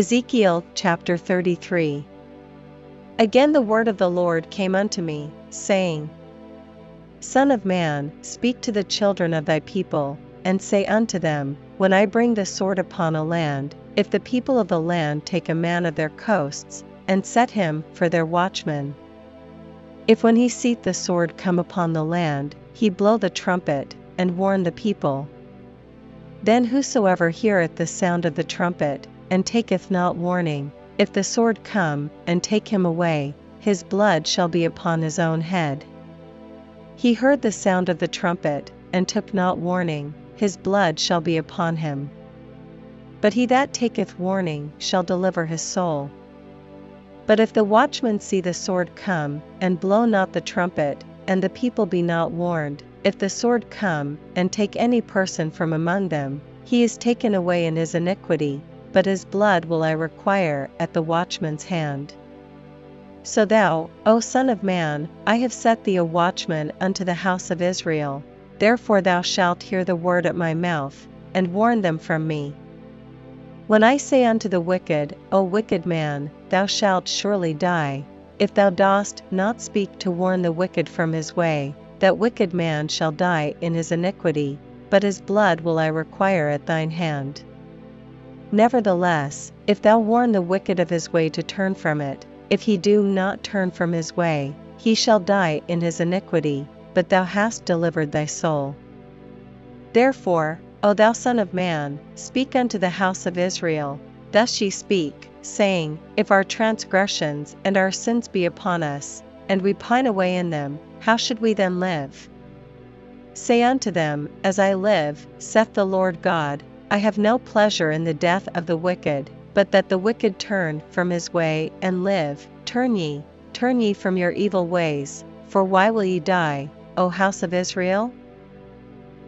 Ezekiel chapter 33 Again the word of the Lord came unto me, saying, Son of man, speak to the children of thy people, and say unto them, When I bring the sword upon a land, if the people of the land take a man of their coasts, and set him for their watchman, if when he seeth the sword come upon the land, he blow the trumpet, and warn the people, then whosoever heareth the sound of the trumpet, and taketh not warning, if the sword come, and take him away, his blood shall be upon his own head. He heard the sound of the trumpet, and took not warning, his blood shall be upon him. But he that taketh warning shall deliver his soul. But if the watchman see the sword come, and blow not the trumpet, and the people be not warned, if the sword come, and take any person from among them, he is taken away in his iniquity, but his blood will I require at the watchman's hand. So thou, O Son of Man, I have set thee a watchman unto the house of Israel, therefore thou shalt hear the word at my mouth, and warn them from me. When I say unto the wicked, O wicked man, thou shalt surely die, if thou dost not speak to warn the wicked from his way, that wicked man shall die in his iniquity, but his blood will I require at thine hand. Nevertheless, if thou warn the wicked of his way to turn from it, if he do not turn from his way, he shall die in his iniquity, but thou hast delivered thy soul. Therefore, O thou Son of Man, speak unto the house of Israel, thus ye speak, saying, If our transgressions and our sins be upon us, and we pine away in them, how should we then live? Say unto them, As I live, saith the Lord God, I have no pleasure in the death of the wicked, but that the wicked turn from his way and live. Turn ye, turn ye from your evil ways, for why will ye die, O house of Israel?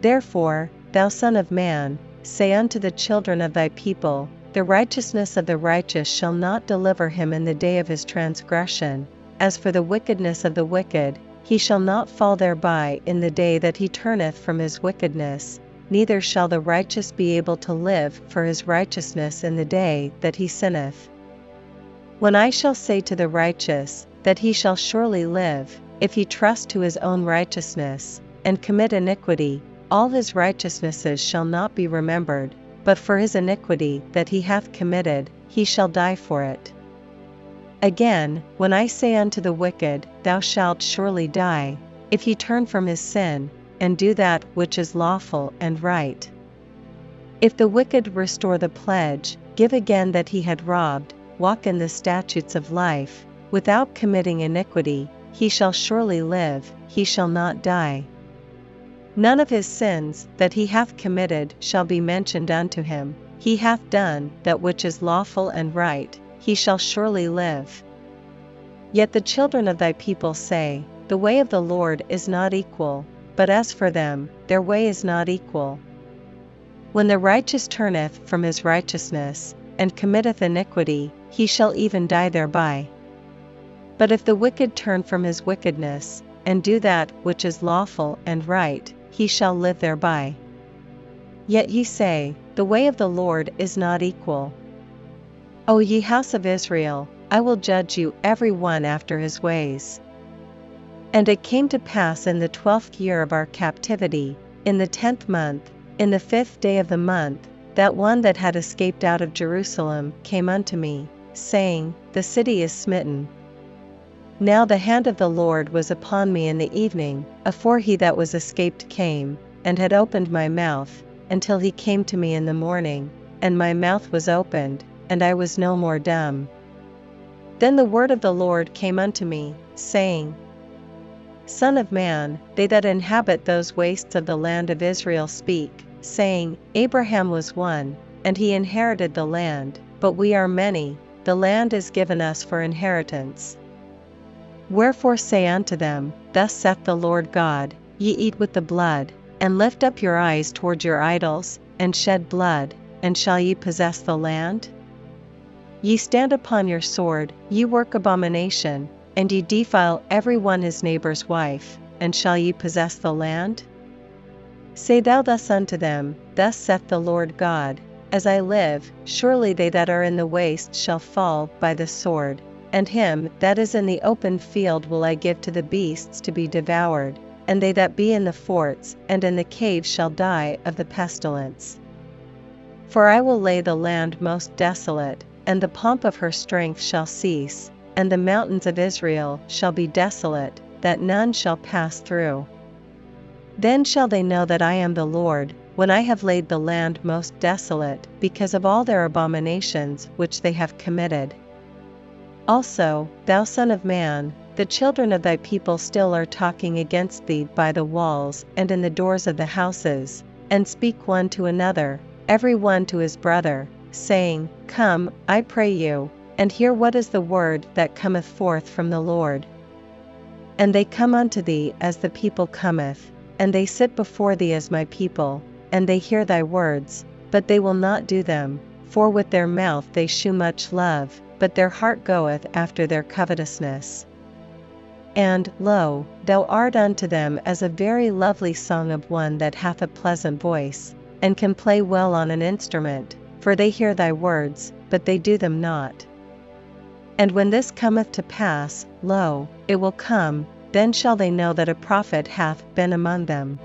Therefore, thou Son of Man, say unto the children of thy people, The righteousness of the righteous shall not deliver him in the day of his transgression, as for the wickedness of the wicked, he shall not fall thereby in the day that he turneth from his wickedness, neither shall the righteous be able to live for his righteousness in the day that he sinneth. When I shall say to the righteous, that he shall surely live, if he trust to his own righteousness, and commit iniquity, all his righteousnesses shall not be remembered, but for his iniquity that he hath committed, he shall die for it. Again, when I say unto the wicked, Thou shalt surely die, if he turn from his sin, and do that which is lawful and right. If the wicked restore the pledge, give again that he had robbed, walk in the statutes of life, without committing iniquity, he shall surely live, he shall not die. None of his sins that he hath committed shall be mentioned unto him, he hath done that which is lawful and right, he shall surely live. Yet the children of thy people say, The way of the Lord is not equal, but as for them, their way is not equal. When the righteous turneth from his righteousness, and committeth iniquity, he shall even die thereby. But if the wicked turn from his wickedness, and do that which is lawful and right, he shall live thereby. Yet ye say, The way of the Lord is not equal. O ye house of Israel, I will judge you every one after his ways. And it came to pass in the twelfth year of our captivity, in the tenth month, in the fifth day of the month, that one that had escaped out of Jerusalem came unto me, saying, The city is smitten. Now the hand of the Lord was upon me in the evening, afore he that was escaped came, and had opened my mouth, until he came to me in the morning, and my mouth was opened, and I was no more dumb. Then the word of the Lord came unto me, saying, Son of man, they that inhabit those wastes of the land of Israel speak, saying, Abraham was one, and he inherited the land, but we are many, the land is given us for inheritance. Wherefore say unto them, Thus saith the Lord God, Ye eat with the blood, and lift up your eyes toward your idols, and shed blood, and shall ye possess the land? Ye stand upon your sword, ye work abomination, and ye defile every one his neighbor's wife, and shall ye possess the land? Say thou thus unto them, Thus saith the Lord God, As I live, surely they that are in the waste shall fall by the sword, and him that is in the open field will I give to the beasts to be devoured, and they that be in the forts and in the caves shall die of the pestilence. For I will lay the land most desolate, and the pomp of her strength shall cease, and the mountains of Israel shall be desolate, that none shall pass through. Then shall they know that I am the Lord, when I have laid the land most desolate, because of all their abominations which they have committed. Also, thou Son of Man, the children of thy people still are talking against thee by the walls and in the doors of the houses, and speak one to another, every one to his brother, saying, Come, I pray you, and hear what is the word that cometh forth from the Lord. And they come unto thee as the people cometh, and they sit before thee as my people, and they hear thy words, but they will not do them, for with their mouth they shew much love, but their heart goeth after their covetousness. And, lo, thou art unto them as a very lovely song of one that hath a pleasant voice, and can play well on an instrument, for they hear thy words, but they do them not. And when this cometh to pass, lo, it will come, then shall they know that a prophet hath been among them.